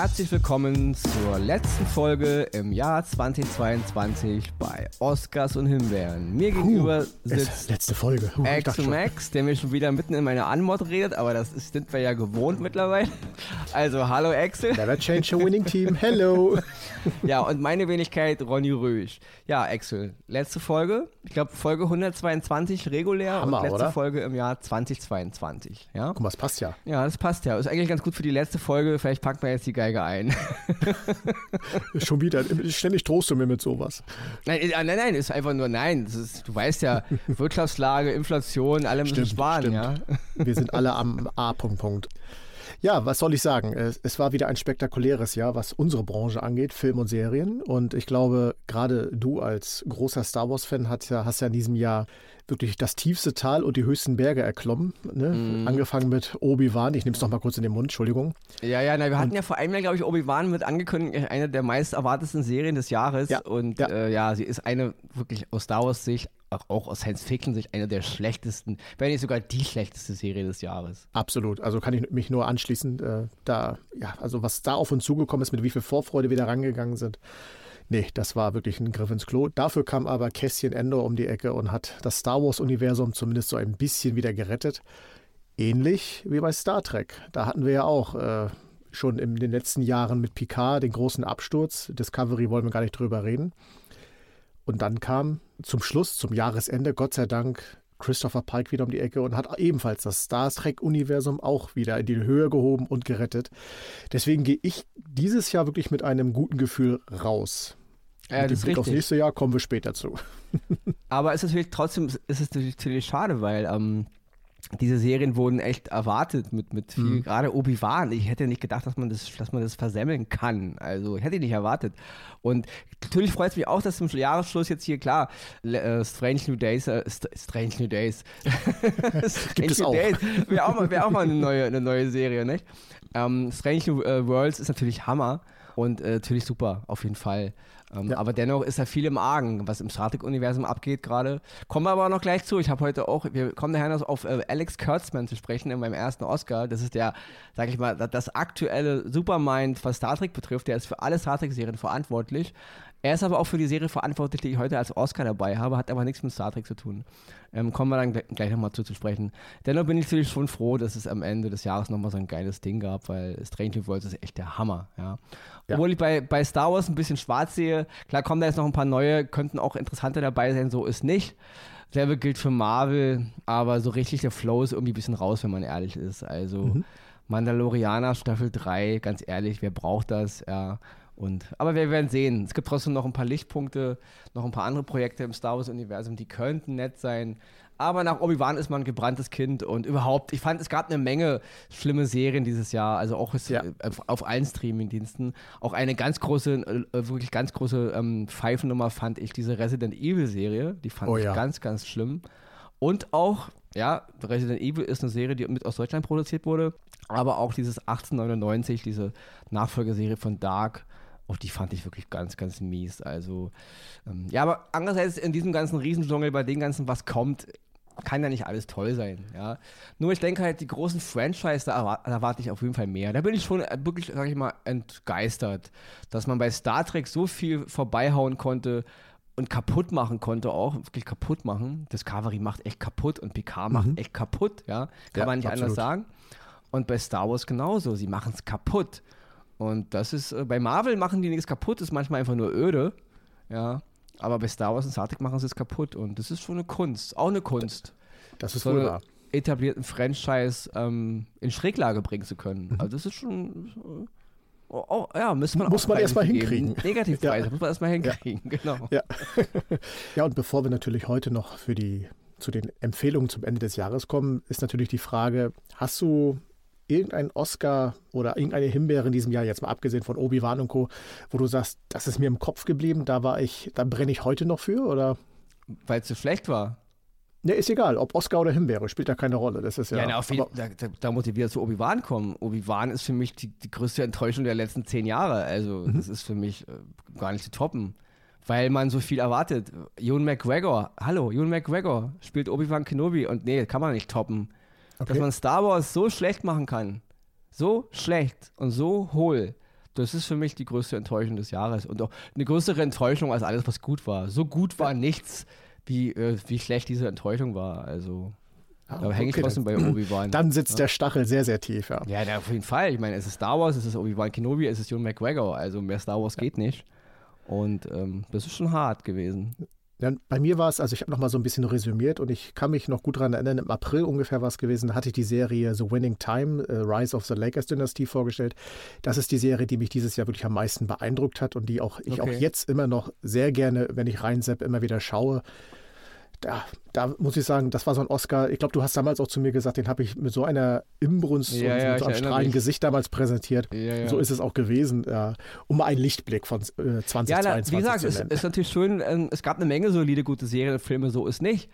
herzlich willkommen zur letzten Folge im Jahr 2022 bei Oscars und Himbeeren. Mir gegenüber sitzt letzte Folge. Huh, X Max, der mir schon wieder mitten in meine Anmod redet, aber das ist, sind wir ja gewohnt mittlerweile. Also hallo Axel. Never change a winning team. Hello. ja, und meine Wenigkeit Ronny Rösch. Ja, Axel, letzte Folge, ich glaube Folge 122 regulär Hammer, und letzte oder? Folge im Jahr 2022. Ja? Guck mal, das passt ja. Ja, das passt ja. Ist eigentlich ganz gut für die letzte Folge. Vielleicht packen wir jetzt die Geige ein. Schon wieder. Ständig trost du mir mit sowas. Nein, äh, nein, nein, ist einfach nur nein. Ist, du weißt ja, Wirtschaftslage, Inflation, alle müssen Stimmt, sparen, stimmt. ja. Wir sind alle am A-Punkt. Punkt. Ja, was soll ich sagen? Es, es war wieder ein spektakuläres Jahr, was unsere Branche angeht, Film und Serien. Und ich glaube, gerade du als großer Star Wars-Fan hast ja, hast ja in diesem Jahr wirklich das tiefste Tal und die höchsten Berge erklommen. Ne? Mhm. Angefangen mit Obi-Wan. Ich nehme es nochmal kurz in den Mund, Entschuldigung. Ja, ja, na, wir hatten ja vor einem Jahr, glaube ich, Obi-Wan mit angekündigt, eine der meist erwartetsten Serien des Jahres. Ja, Und ja. Äh, ja, sie ist eine wirklich aus Star Wars-Sicht, auch, aus Science-Fiction-Sicht, eine der schlechtesten, wenn nicht sogar die schlechteste Serie des Jahres. Absolut. Also kann ich mich nur anschließen. Äh, da, ja, also was da auf uns zugekommen ist, mit wie viel Vorfreude wir da rangegangen sind. Nee, das war wirklich ein Griff ins Klo. Dafür kam aber Kässchen Endor um die Ecke und hat das Star Wars-Universum zumindest so ein bisschen wieder gerettet. Ähnlich wie bei Star Trek. Da hatten wir ja auch äh, schon in den letzten Jahren mit Picard den großen Absturz. Discovery wollen wir gar nicht drüber reden. Und dann kam zum Schluss, zum Jahresende, Gott sei Dank, Christopher Pike wieder um die Ecke und hat ebenfalls das Star Trek-Universum auch wieder in die Höhe gehoben und gerettet. Deswegen gehe ich dieses Jahr wirklich mit einem guten Gefühl raus. Ja, mit das Blick aufs nächste Jahr kommen wir später zu. Aber es ist natürlich trotzdem, es ist natürlich ziemlich schade, weil ähm, diese Serien wurden echt erwartet mit, mit viel, Mhm. gerade Obi-Wan. Ich hätte nicht gedacht, dass man das, dass man das versemmeln kann. Also ich hätte nicht erwartet. Und natürlich freut es mich auch, dass zum Jahresschluss jetzt hier klar äh, Strange New Days, äh, St Strange New Days. Strange es New auch. Days wäre auch, mal- wär auch mal eine neue, eine neue Serie, nicht? Ähm, Strange New äh, Worlds ist natürlich Hammer. Und äh, natürlich super, auf jeden Fall. Ähm, Ja. Aber dennoch ist da viel im Argen, was im Star Trek-Universum abgeht gerade. Kommen wir aber noch gleich zu. Ich habe heute auch, wir kommen nachher noch auf äh, Alex Kurtzman zu sprechen in meinem ersten Oscar. Das ist der, sag ich mal, das aktuelle Supermind, was Star Trek betrifft. Der ist für alle Star Trek-Serien verantwortlich. Er ist aber auch für die Serie verantwortlich, die ich heute als Oscar dabei habe, hat aber nichts mit Star Trek zu tun. Ähm, kommen wir dann gleich, gleich nochmal zu, zu sprechen. Dennoch bin ich natürlich schon froh, dass es am Ende des Jahres nochmal so ein geiles Ding gab, weil Strange New Worlds ist echt der Hammer. Ja. Ja. Obwohl ich bei, bei Star Wars ein bisschen schwarz sehe. Klar kommen da jetzt noch ein paar neue, könnten auch interessante dabei sein, so ist nicht. Selbe gilt für Marvel, aber so richtig der Flow ist irgendwie ein bisschen raus, wenn man ehrlich ist. Also Mandalorianer Staffel 3, ganz ehrlich, wer braucht das? Ja. Und, aber wir werden sehen. Es gibt trotzdem noch ein paar Lichtpunkte, noch ein paar andere Projekte im Star Wars-Universum, die könnten nett sein. Aber nach Obi-Wan ist man ein gebranntes Kind und überhaupt, ich fand, es gab eine Menge schlimme Serien dieses Jahr, also auch Ja. äh, auf, auf allen Streaming-Diensten. Auch eine ganz große, äh, wirklich ganz große ähm, Pfeifennummer fand ich diese Resident Evil-Serie. Die fand Oh ich ja. ganz, ganz schlimm. Und auch, ja, Resident Evil ist eine Serie, die mit aus Deutschland produziert wurde, aber auch dieses 1899, diese Nachfolgeserie von Dark, auch die fand ich wirklich ganz, ganz mies. Also, ähm, ja, aber andererseits in diesem ganzen Riesendschungel, bei dem ganzen, was kommt, kann ja nicht alles toll sein, ja. Nur ich denke halt, die großen Franchise, da, erwar- da erwarte ich auf jeden Fall mehr. Da bin ich schon wirklich, sag ich mal, entgeistert, dass man bei Star Trek so viel vorbeihauen konnte und kaputt machen konnte auch, wirklich kaputt machen. Discovery macht echt kaputt und Picard macht echt kaputt, ja. Kann Ja, man nicht anders absolut. sagen. Und bei Star Wars genauso, sie machen es kaputt. Und das ist, äh, bei Marvel machen die nichts kaputt, ist manchmal einfach nur öde, ja. Aber bei Star Wars und Star Trek machen sie es kaputt und das ist schon eine Kunst, auch eine Kunst, Das ist so wohl wahr. etablierten Franchise ähm, in Schräglage bringen zu können. Mhm. Also das ist schon, oh, oh, ja, muss man Muss man Preise erst mal für geben. hinkriegen. Negativpreise, Ja. muss man erstmal hinkriegen, genau. Ja. ja, und bevor wir natürlich heute noch für die, zu den Empfehlungen zum Ende des Jahres kommen, ist natürlich die Frage, hast du irgendeinen Oscar oder irgendeine Himbeere in diesem Jahr, jetzt mal abgesehen von Obi-Wan und Co., wo du sagst, das ist mir im Kopf geblieben, da war ich, da brenne ich heute noch für oder? Weil es so schlecht war. Ne, ist egal, ob Oscar oder Himbeere, spielt da keine Rolle. Das ist ja. Ja, na, jeden, da, da muss ich wieder zu Obi-Wan kommen. Obi-Wan ist für mich die, die größte Enttäuschung der letzten zehn Jahre. Also, Mhm. das ist für mich äh, gar nicht zu toppen. Weil man so viel erwartet. Ewan McGregor, hallo, Ewan McGregor spielt Obi-Wan Kenobi und nee, kann man nicht toppen. Dass Okay. man Star Wars so schlecht machen kann, so schlecht und so hohl, Das ist für mich die größte Enttäuschung des Jahres und auch eine größere Enttäuschung als alles, was gut war. So gut war nichts, wie, äh, wie schlecht diese Enttäuschung war. Also Ja, da hänge ich okay, trotzdem bei Obi-Wan. Dann sitzt ja. der Stachel sehr, sehr tief, ja. Ja, auf jeden Fall. Ich meine, es ist Star Wars, es ist Obi-Wan Kenobi, es ist Ewan McGregor. Also mehr Star Wars geht nicht. Und ähm, das ist schon hart gewesen. Dann bei mir war es, also ich habe noch mal so ein bisschen resümiert und ich kann mich noch gut daran erinnern, im April ungefähr war es gewesen, da hatte ich die Serie The Winning Time, äh, Rise of the Lakers Dynasty vorgestellt. Das ist die Serie, die mich dieses Jahr wirklich am meisten beeindruckt hat und die auch ich Okay. auch jetzt immer noch sehr gerne, wenn ich reinsepp, immer wieder schaue. Da, da muss ich sagen, das war so ein Oscar. Ich glaube, du hast damals auch zu mir gesagt, den habe ich mit so einer Imbrunst Ja, und ja, so einem strahlenden. Gesicht damals präsentiert. Ja. So ist es auch gewesen, ja, um einen Lichtblick von äh, 2022 Ja, na, wie gesagt, es ist natürlich schön, ähm, es gab eine Menge solide gute Serien und Filme, so ist nicht.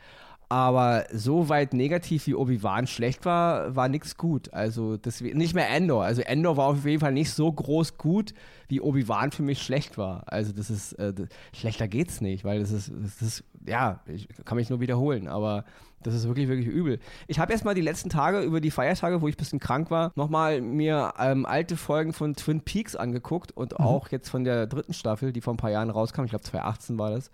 Aber so weit negativ wie Obi-Wan schlecht war, war nichts gut. Also deswegen, nicht mehr Endor. Also Endor war auf jeden Fall nicht so groß gut, wie Obi-Wan für mich schlecht war. Also das ist, äh, das, schlechter geht's nicht, weil das ist, das ist, ja, ich kann mich nur wiederholen, aber das ist wirklich, wirklich übel. Ich habe erst mal die letzten Tage über die Feiertage, wo ich ein bisschen krank war, nochmal mir ähm, alte Folgen von Twin Peaks angeguckt und auch jetzt von der dritten Staffel, die vor ein paar Jahren rauskam. Ich glaube 2018 war das.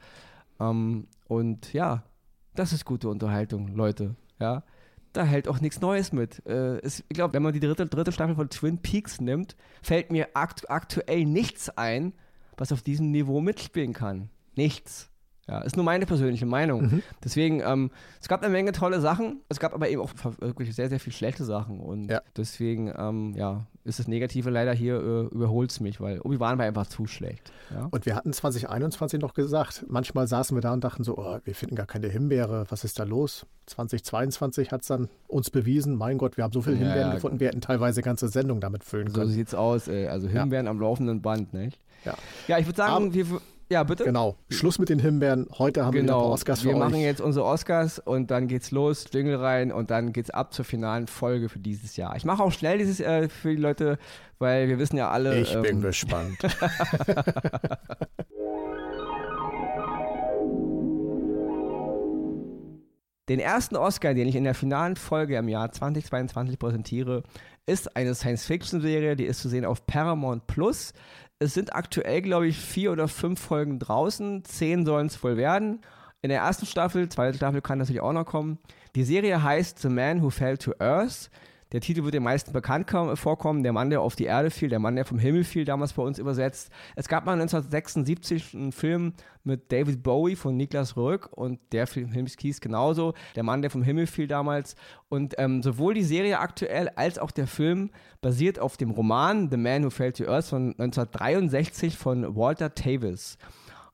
Ähm, und ja, das ist gute Unterhaltung, Leute. Ja, da hält auch nichts Neues mit. Äh, es, ich glaube, wenn man die dritte, dritte Staffel von Twin Peaks nimmt, fällt mir akt aktuell nichts ein, was auf diesem Niveau mitspielen kann. Nichts. Ja, ist nur meine persönliche Meinung. Mhm. Deswegen, ähm, es gab eine Menge tolle Sachen, es gab aber eben auch wirklich sehr, sehr viel schlechte Sachen. Und Ja. deswegen, ähm, ja, ist das Negative leider hier, äh, überholt es mich, weil Obi-Wan war einfach zu schlecht. Ja? Und wir hatten 2021 noch gesagt, manchmal saßen wir da und dachten so, oh, wir finden gar keine Himbeere, was ist da los? 2022 hat es dann uns bewiesen, mein Gott, wir haben so viele Ja, Himbeeren gefunden, wir hätten teilweise ganze Sendungen damit füllen So können. sieht's aus, ey. Also. Himbeeren am laufenden Band, nicht? Ja. Ja, ich würde sagen, Aber- wir, ja, bitte? Genau, Schluss mit den Himbeeren. Heute haben wir wieder Genau, paar Oscars für wir euch. machen jetzt unsere Oscars und dann geht's los, Jingle rein und dann geht's ab zur finalen Folge für dieses Jahr. Ich mache auch schnell dieses äh, für die Leute, weil wir wissen ja alle. ich bin ähm, gespannt. Den ersten Oscar, den ich in der finalen Folge im Jahr 2022 präsentiere, ist eine Science-Fiction-Serie, die ist zu sehen auf Paramount Plus. Es sind aktuell, glaube ich, vier oder fünf Folgen draußen. Zehn sollen es wohl werden. In der ersten Staffel, zweite Staffel kann natürlich auch noch kommen. Die Serie heißt The Man Who Fell to Earth. Der Titel wird den meisten bekannt kom- vorkommen. Der Mann, der auf die Erde fiel, der Mann, der vom Himmel fiel, damals bei uns übersetzt. Es gab mal 1976 einen Film mit David Bowie von Niklas Röck und der Film hieß genauso. Der Mann, der vom Himmel fiel damals. Und ähm, sowohl die Serie aktuell als auch der Film basiert auf dem Roman The Man Who Fell to Earth von 1963 von Walter Tavis.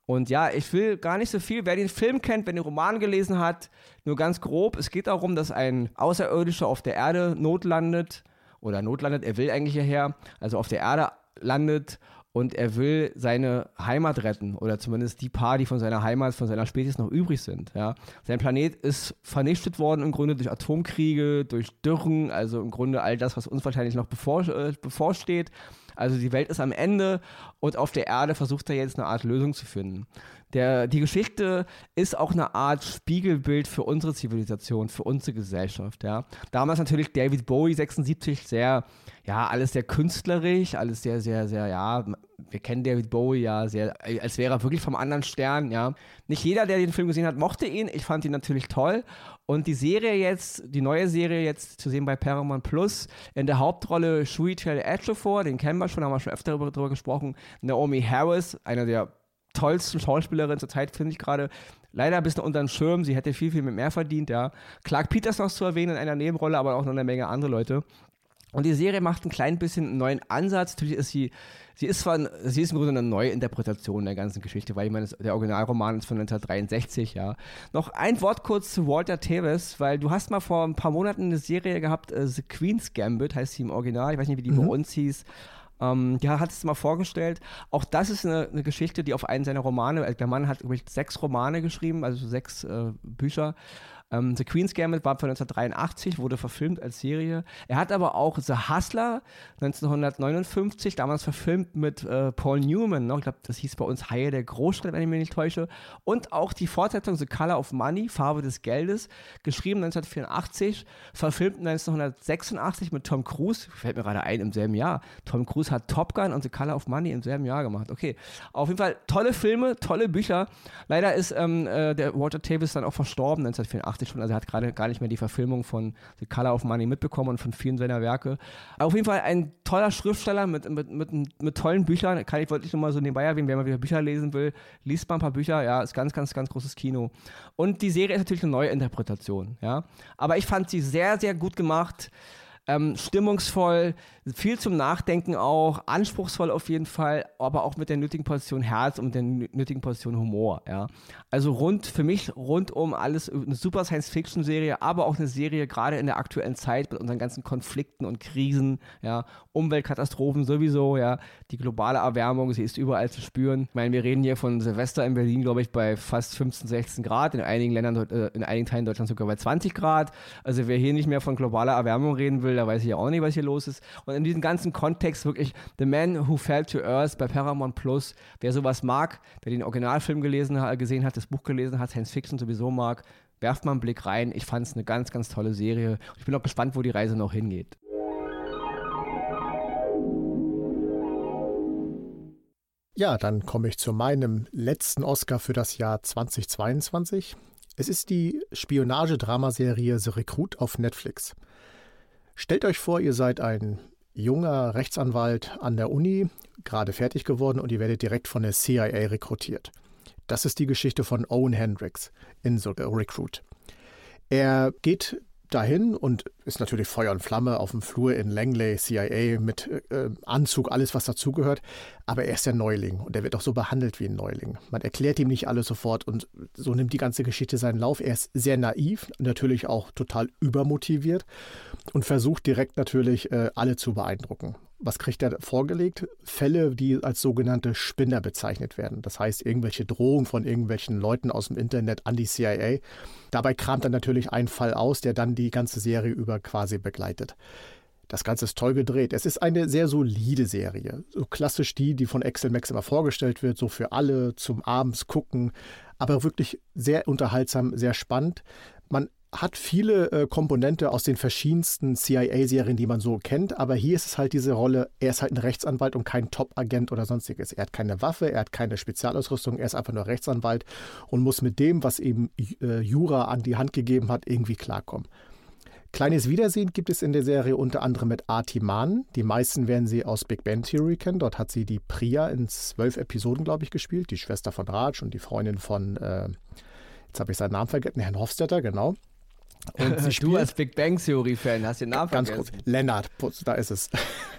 Und ja, ich will gar nicht so viel. Wer den Film kennt, wer den Roman gelesen hat, nur ganz grob. Es geht darum, dass ein Außerirdischer auf der Erde notlandet oder notlandet. Er will eigentlich hierher, also auf der Erde landet und er will seine Heimat retten oder zumindest die paar, die von seiner Heimat, von seiner Spezies noch übrig sind. Ja. Sein Planet ist vernichtet worden im Grunde durch Atomkriege, durch Dürren, also im Grunde all das, was uns wahrscheinlich noch bevor, äh, bevorsteht. Also die Welt ist am Ende und auf der Erde versucht er jetzt eine Art Lösung zu finden. Der, die Geschichte ist auch eine Art Spiegelbild für unsere Zivilisation, für unsere Gesellschaft. Ja. Damals natürlich David Bowie 76 sehr, ja, alles sehr künstlerisch, alles sehr, sehr, sehr, ja, wir kennen David Bowie ja sehr, als wäre er wirklich vom anderen Stern, ja. Nicht jeder, der den Film gesehen hat, mochte ihn. Ich fand ihn natürlich toll. Und die Serie jetzt, die neue Serie jetzt zu sehen bei Paramount Plus, in der Hauptrolle Chiwetel Ejiofor, den kennen wir schon, haben wir schon öfter darüber gesprochen. Naomi Harris, einer der tollsten Schauspielerinnen zur Zeit, finde ich gerade. Leider ein bisschen unter den Schirm, sie hätte viel, viel mehr verdient, ja. Clark Peters noch zu erwähnen in einer Nebenrolle, aber auch noch eine Menge andere Leute. Und die Serie macht ein klein bisschen einen neuen Ansatz. Natürlich ist sie, sie ist zwar, sie ist im Grunde eine neue Interpretation der ganzen Geschichte, weil ich meine, der Originalroman ist von 1963, ja. Noch ein Wort kurz zu Walter Tevis, weil du hast mal vor ein paar Monaten eine Serie gehabt, äh, The Queen's Gambit heißt sie im Original, ich weiß nicht, wie die bei uns hieß. Ähm, ja, hat es mal vorgestellt. Auch das ist eine, eine Geschichte, die auf einen seiner Romane, also der Mann hat übrigens sechs Romane geschrieben, also sechs äh, Bücher. Ähm, The Queen's Gambit war von 1983, wurde verfilmt als Serie. Er hat aber auch The Hustler 1959, damals verfilmt mit äh, Paul Newman. Ne? Ich glaube, das hieß bei uns Haie der Großstadt, wenn ich mich nicht täusche. Und auch die Fortsetzung The Color of Money, Farbe des Geldes, geschrieben 1984, verfilmt 1986 mit Tom Cruise. Fällt mir gerade ein, im selben Jahr. Tom Cruise hat Top Gun und The Color of Money im selben Jahr gemacht. Okay, auf jeden Fall tolle Filme, tolle Bücher. Leider ist ähm, äh, der Walter Tavis dann auch verstorben 1984 schon. Also er hat gerade gar nicht mehr die Verfilmung von The Color of Money mitbekommen und von vielen seiner Werke. Aber auf jeden Fall ein toller Schriftsteller mit, mit, mit, mit tollen Büchern. Kann ich wirklich nochmal so nebenbei erwähnen, wer mal wieder Bücher lesen will, liest mal ein paar Bücher. Ja, ist ganz, ganz, ganz großes Kino. Und die Serie ist natürlich eine neue Interpretation. Ja, aber ich fand sie sehr, sehr gut gemacht. Ähm, stimmungsvoll, viel zum Nachdenken auch, anspruchsvoll auf jeden Fall, aber auch mit der nötigen Position Herz und der nötigen Position Humor. Ja. Also rund, für mich rundum alles eine super Science-Fiction-Serie, aber auch eine Serie gerade in der aktuellen Zeit mit unseren ganzen Konflikten und Krisen, ja, Umweltkatastrophen sowieso, ja, die globale Erwärmung, sie ist überall zu spüren. Ich meine, wir reden hier von Silvester in Berlin, glaube ich, bei fast 15, 16 Grad, in einigen Ländern, äh, in einigen Teilen Deutschlands sogar bei 20 Grad. Also wer hier nicht mehr von globaler Erwärmung reden will, da weiß ich ja auch nicht, was hier los ist. Und in diesem ganzen Kontext wirklich The Man Who Fell to Earth bei Paramount Plus. Wer sowas mag, wer den Originalfilm gelesen, gesehen hat, das Buch gelesen hat, Science Fiction sowieso mag, werft mal einen Blick rein. Ich fand es eine ganz, ganz tolle Serie. Ich bin auch gespannt, wo die Reise noch hingeht. Ja, dann komme ich zu meinem letzten Oscar für das Jahr 2022. Es ist die Spionagedramaserie The Recruit auf Netflix. Stellt euch vor, ihr seid ein junger Rechtsanwalt an der Uni, gerade fertig geworden und ihr werdet direkt von der CIA rekrutiert. Das ist die Geschichte von Owen Hendricks in The Recruit. Er geht dahin und ist natürlich Feuer und Flamme auf dem Flur in Langley, CIA, mit äh, Anzug, alles, was dazugehört. Aber er ist der Neuling und er wird auch so behandelt wie ein Neuling. Man erklärt ihm nicht alles sofort und so nimmt die ganze Geschichte seinen Lauf. Er ist sehr naiv, natürlich auch total übermotiviert und versucht direkt natürlich äh, alle zu beeindrucken was kriegt er vorgelegt? Fälle, die als sogenannte Spinner bezeichnet werden. Das heißt, irgendwelche Drohungen von irgendwelchen Leuten aus dem Internet an die CIA. Dabei kramt er natürlich einen Fall aus, der dann die ganze Serie über quasi begleitet. Das Ganze ist toll gedreht. Es ist eine sehr solide Serie. So klassisch die, die von Excel Max immer vorgestellt wird, so für alle zum Abends gucken. Aber wirklich sehr unterhaltsam, sehr spannend. Hat viele äh, Komponente aus den verschiedensten CIA-Serien, die man so kennt, aber hier ist es halt diese Rolle, er ist halt ein Rechtsanwalt und kein Top-Agent oder sonstiges. Er hat keine Waffe, er hat keine Spezialausrüstung, er ist einfach nur Rechtsanwalt und muss mit dem, was ihm äh, Jura an die Hand gegeben hat, irgendwie klarkommen. Kleines Wiedersehen gibt es in der Serie unter anderem mit Artie Mann. Die meisten werden sie aus Big Bang Theory kennen. Dort hat sie die Priya in zwölf Episoden, glaube ich, gespielt. Die Schwester von Raj und die Freundin von, äh, jetzt habe ich seinen Namen vergessen, Herrn Hofstetter, genau. Und sie du als Big Bang Theory-Fan hast den Namen Ganz vergessen. kurz, Lennart, da ist es.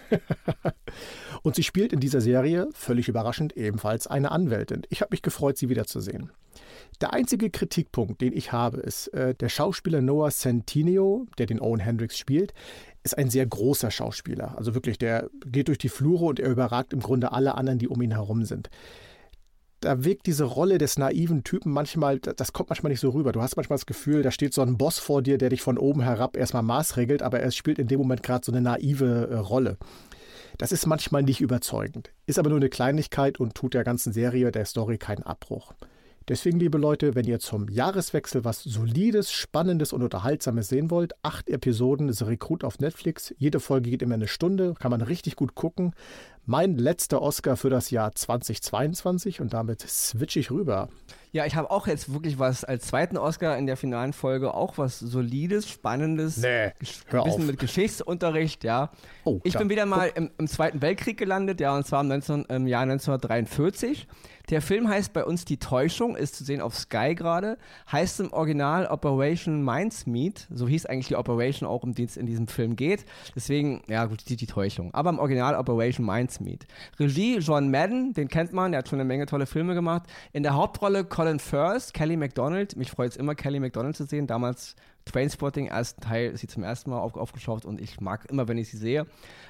und sie spielt in dieser Serie, völlig überraschend, ebenfalls eine Anwältin. Ich habe mich gefreut, sie wiederzusehen. Der einzige Kritikpunkt, den ich habe, ist, äh, der Schauspieler Noah Centineo, der den Owen Hendricks spielt, ist ein sehr großer Schauspieler. Also wirklich, der geht durch die Flure und er überragt im Grunde alle anderen, die um ihn herum sind da wirkt diese Rolle des naiven Typen manchmal, das kommt manchmal nicht so rüber. Du hast manchmal das Gefühl, da steht so ein Boss vor dir, der dich von oben herab erstmal maßregelt, aber er spielt in dem Moment gerade so eine naive äh, Rolle. Das ist manchmal nicht überzeugend, ist aber nur eine Kleinigkeit und tut der ganzen Serie, der Story keinen Abbruch. Deswegen, liebe Leute, wenn ihr zum Jahreswechsel was Solides, Spannendes und Unterhaltsames sehen wollt, acht Episoden ist Rekrut auf Netflix. Jede Folge geht immer eine Stunde, kann man richtig gut gucken. Mein letzter Oscar für das Jahr 2022 und damit switche ich rüber. Ja, ich habe auch jetzt wirklich was als zweiten Oscar in der finalen Folge, auch was Solides, Spannendes. Nee, hör ein bisschen auf. mit Geschichtsunterricht, ja. Oh, ich bin wieder mal im, im, Zweiten Weltkrieg gelandet, ja, und zwar im, 19, im Jahr 1943. Der Film heißt bei uns Die Täuschung, ist zu sehen auf Sky gerade, heißt im Original Operation Mindsmeet, so hieß eigentlich die Operation auch, um die es in diesem Film geht. Deswegen, ja gut, die, die Täuschung. Aber im Original Operation Mindsmeet. Regie John Madden, den kennt man, der hat schon eine Menge tolle Filme gemacht. In der Hauptrolle Colin First, Kelly MacDonald. Mich freut es immer, Kelly MacDonald zu sehen. Damals Trainspotting, ersten Teil, ist sie zum ersten Mal auf, aufgeschaut und ich mag immer, wenn ich sie sehe.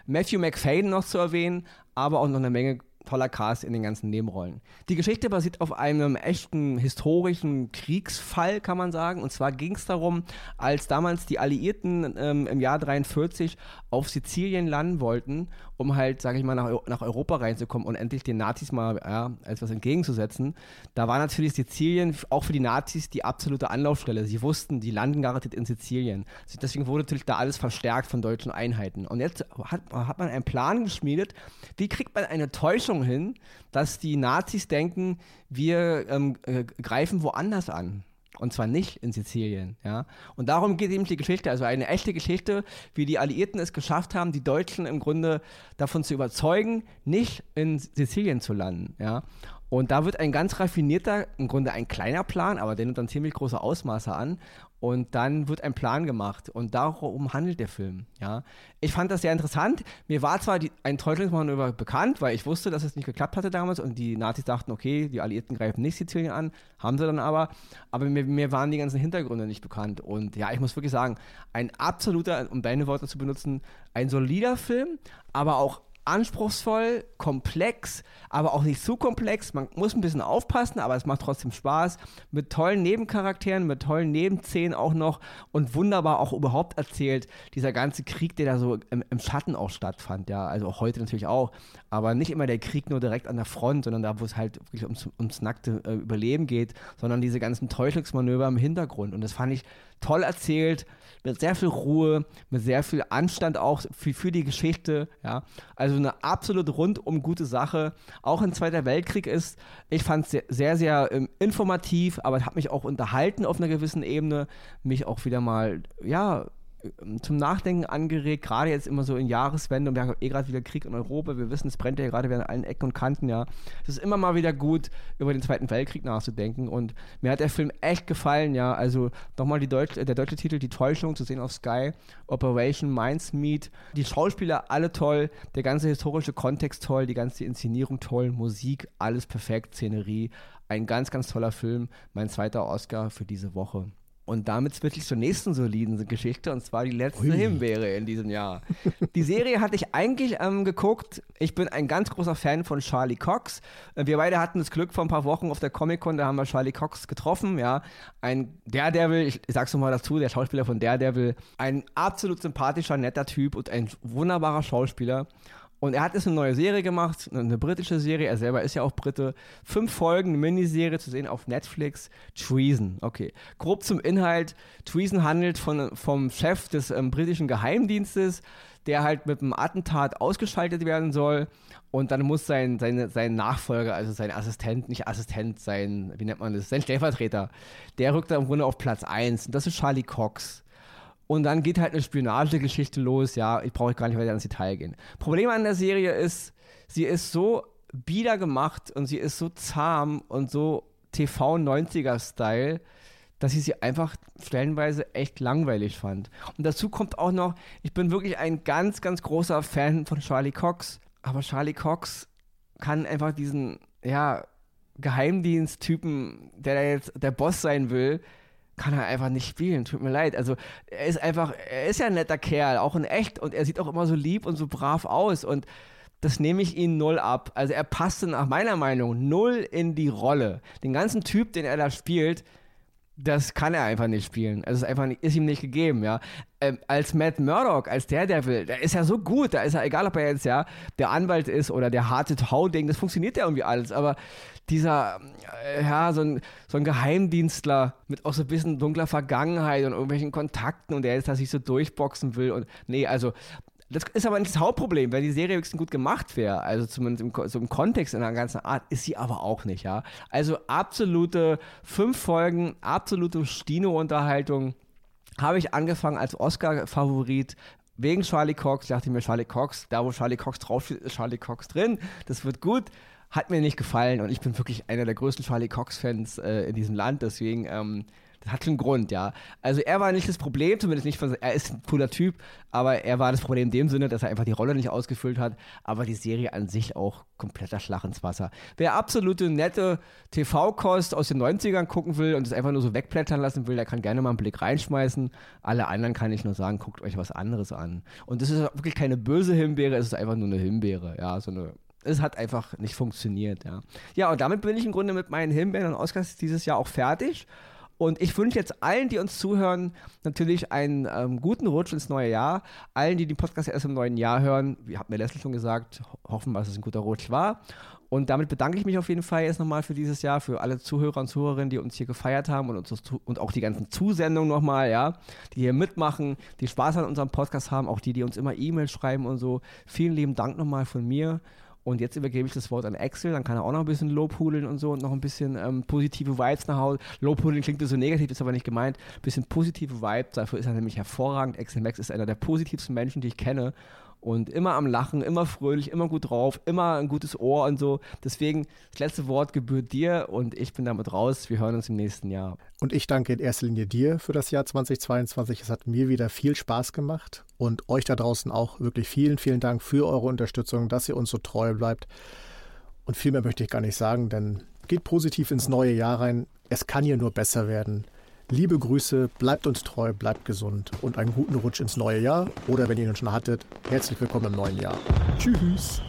Matthew McFadden noch zu erwähnen, aber auch noch eine Menge toller Cast in den ganzen Nebenrollen. Die Geschichte basiert auf einem echten historischen Kriegsfall, kann man sagen. Und zwar ging es darum, als damals die Alliierten ähm, im Jahr 43 auf Sizilien landen wollten, um halt, sage ich mal, nach, nach Europa reinzukommen und endlich den Nazis mal ja, als was entgegenzusetzen. Da war natürlich Sizilien auch für die Nazis die absolute Anlaufstelle. Sie wussten, die landen garantiert in Sizilien. Deswegen wurde natürlich da alles verstärkt von deutschen Einheiten. Und jetzt hat, hat man einen Plan geschmiedet, wie kriegt man eine Täuschung hin, dass die Nazis denken, wir ähm, äh, greifen woanders an. Und zwar nicht in Sizilien, ja. Und darum geht eben die Geschichte, also eine echte Geschichte, wie die Alliierten es geschafft haben, die Deutschen im Grunde davon zu überzeugen, nicht in Sizilien zu landen, ja. Und da wird ein ganz raffinierter, im Grunde ein kleiner Plan, aber der nimmt dann ziemlich große Ausmaße an. Und dann wird ein Plan gemacht und darum handelt der Film. Ja. Ich fand das sehr interessant. Mir war zwar die, ein Täuschungsmanöver bekannt, weil ich wusste, dass es nicht geklappt hatte damals und die Nazis dachten, okay, die Alliierten greifen nicht Sizilien an, haben sie dann aber. Aber mir, mir waren die ganzen Hintergründe nicht bekannt. Und ja, ich muss wirklich sagen, ein absoluter, um deine Worte zu benutzen, ein solider Film, aber auch anspruchsvoll, komplex, aber auch nicht zu komplex. Man muss ein bisschen aufpassen, aber es macht trotzdem Spaß. Mit tollen Nebencharakteren, mit tollen Nebenszenen auch noch und wunderbar auch überhaupt erzählt. Dieser ganze Krieg, der da so im, im Schatten auch stattfand, ja, also auch heute natürlich auch. Aber nicht immer der Krieg nur direkt an der Front, sondern da, wo es halt wirklich ums, ums nackte äh, Überleben geht, sondern diese ganzen Täuschungsmanöver im Hintergrund. Und das fand ich toll erzählt, mit sehr viel Ruhe, mit sehr viel Anstand auch für, für die Geschichte. Ja. Also eine absolut rundum gute Sache. Auch ein Zweiter Weltkrieg ist, ich fand es sehr, sehr, sehr ähm, informativ, aber hat mich auch unterhalten auf einer gewissen Ebene, mich auch wieder mal, ja, zum Nachdenken angeregt, gerade jetzt immer so in Jahreswende und wir haben eh gerade wieder Krieg in Europa, wir wissen, es brennt ja gerade wieder an allen Ecken und Kanten, ja. Es ist immer mal wieder gut, über den Zweiten Weltkrieg nachzudenken und mir hat der Film echt gefallen, ja. Also nochmal Deutsch, der deutsche Titel Die Täuschung zu sehen auf Sky, Operation Mindsmeet, die Schauspieler alle toll, der ganze historische Kontext toll, die ganze Inszenierung toll, Musik, alles perfekt, Szenerie, ein ganz, ganz toller Film, mein zweiter Oscar für diese Woche. Und damit switche ich zur nächsten soliden Geschichte, und zwar die letzte Ui. Himbeere in diesem Jahr. Die Serie hatte ich eigentlich ähm, geguckt. Ich bin ein ganz großer Fan von Charlie Cox. Äh, wir beide hatten das Glück vor ein paar Wochen auf der Comic-Con, da haben wir Charlie Cox getroffen, ja. Ein Daredevil, ich, ich sag's nochmal dazu, der Schauspieler von Daredevil, ein absolut sympathischer, netter Typ und ein wunderbarer Schauspieler. Und er hat jetzt eine neue Serie gemacht, eine britische Serie. Er selber ist ja auch Brite. Fünf Folgen, eine Miniserie zu sehen auf Netflix. Treason. Okay. Grob zum Inhalt. Treason handelt von, vom Chef des ähm, britischen Geheimdienstes, der halt mit einem Attentat ausgeschaltet werden soll. Und dann muss sein, seine, sein Nachfolger, also sein Assistent, nicht Assistent, sein, wie nennt man das, sein Stellvertreter, der rückt dann im Grunde auf Platz 1. Und das ist Charlie Cox. Und dann geht halt eine Spionagegeschichte los. Ja, ich brauche gar nicht weiter ins Detail gehen. Problem an der Serie ist, sie ist so bieder gemacht und sie ist so zahm und so TV-90er-Style, dass ich sie einfach stellenweise echt langweilig fand. Und dazu kommt auch noch, ich bin wirklich ein ganz, ganz großer Fan von Charlie Cox. Aber Charlie Cox kann einfach diesen, ja, Geheimdiensttypen, der da jetzt der Boss sein will, kann er einfach nicht spielen. Tut mir leid. Also er ist einfach, er ist ja ein netter Kerl, auch in echt und er sieht auch immer so lieb und so brav aus und das nehme ich ihm null ab. Also er passte nach meiner Meinung null in die Rolle. Den ganzen Typ, den er da spielt, das kann er einfach nicht spielen. Also es ist einfach ist ihm nicht gegeben, ja. Ähm, als Matt Murdock, als der, der will, der ist ja so gut, da ist er, egal ob er jetzt ja der Anwalt ist oder der harte Tau-Ding, das funktioniert ja irgendwie alles, aber dieser, äh, ja, so ein, so ein Geheimdienstler mit auch so ein bisschen dunkler Vergangenheit und irgendwelchen Kontakten und der jetzt da sich so durchboxen will und nee, also das ist aber nicht das Hauptproblem, wenn die Serie wirklich gut gemacht wäre, also zumindest im, so im Kontext in der ganzen Art, ist sie aber auch nicht, ja. Also absolute fünf Folgen, absolute Stino-Unterhaltung. Habe ich angefangen als Oscar-Favorit, wegen Charlie Cox, dachte ich mir, Charlie Cox, da wo Charlie Cox draufsteht, ist Charlie Cox drin. Das wird gut. Hat mir nicht gefallen und ich bin wirklich einer der größten Charlie Cox-Fans äh, in diesem Land. Deswegen ähm, das hat einen Grund, ja. Also er war nicht das Problem, zumindest nicht von, er ist ein cooler Typ, aber er war das Problem in dem Sinne, dass er einfach die Rolle nicht ausgefüllt hat, aber die Serie an sich auch kompletter Schlag ins Wasser. Wer absolute nette TV-Kost aus den 90ern gucken will und es einfach nur so wegplättern lassen will, der kann gerne mal einen Blick reinschmeißen. Alle anderen kann ich nur sagen, guckt euch was anderes an. Und das ist wirklich keine böse Himbeere, es ist einfach nur eine Himbeere, ja, so eine es hat einfach nicht funktioniert, ja. Ja, und damit bin ich im Grunde mit meinen Himbeeren und Oscars dieses Jahr auch fertig. Und ich wünsche jetzt allen, die uns zuhören, natürlich einen ähm, guten Rutsch ins neue Jahr. Allen, die den Podcast erst im neuen Jahr hören, wie hat mir Leslie schon gesagt, hoffen wir, dass es ein guter Rutsch war. Und damit bedanke ich mich auf jeden Fall jetzt nochmal für dieses Jahr, für alle Zuhörer und Zuhörerinnen, die uns hier gefeiert haben und, uns, und auch die ganzen Zusendungen nochmal, ja, die hier mitmachen, die Spaß an unserem Podcast haben, auch die, die uns immer E-Mails schreiben und so. Vielen lieben Dank nochmal von mir. Und jetzt übergebe ich das Wort an Axel, dann kann er auch noch ein bisschen lobhudeln und so und noch ein bisschen ähm, positive Vibes nach Hause. Lobhudeln klingt so negativ, ist aber nicht gemeint. Ein bisschen positive Vibes, dafür ist er nämlich hervorragend. Axel Max ist einer der positivsten Menschen, die ich kenne und immer am Lachen, immer fröhlich, immer gut drauf, immer ein gutes Ohr und so. Deswegen, das letzte Wort gebührt dir und ich bin damit raus. Wir hören uns im nächsten Jahr. Und ich danke in erster Linie dir für das Jahr 2022. Es hat mir wieder viel Spaß gemacht und euch da draußen auch wirklich vielen, vielen Dank für eure Unterstützung, dass ihr uns so treu bleibt. Und viel mehr möchte ich gar nicht sagen, denn geht positiv ins neue Jahr rein. Es kann hier nur besser werden. Liebe Grüße, bleibt uns treu, bleibt gesund und einen guten Rutsch ins neue Jahr. Oder wenn ihr ihn schon hattet, herzlich willkommen im neuen Jahr. Tschüss.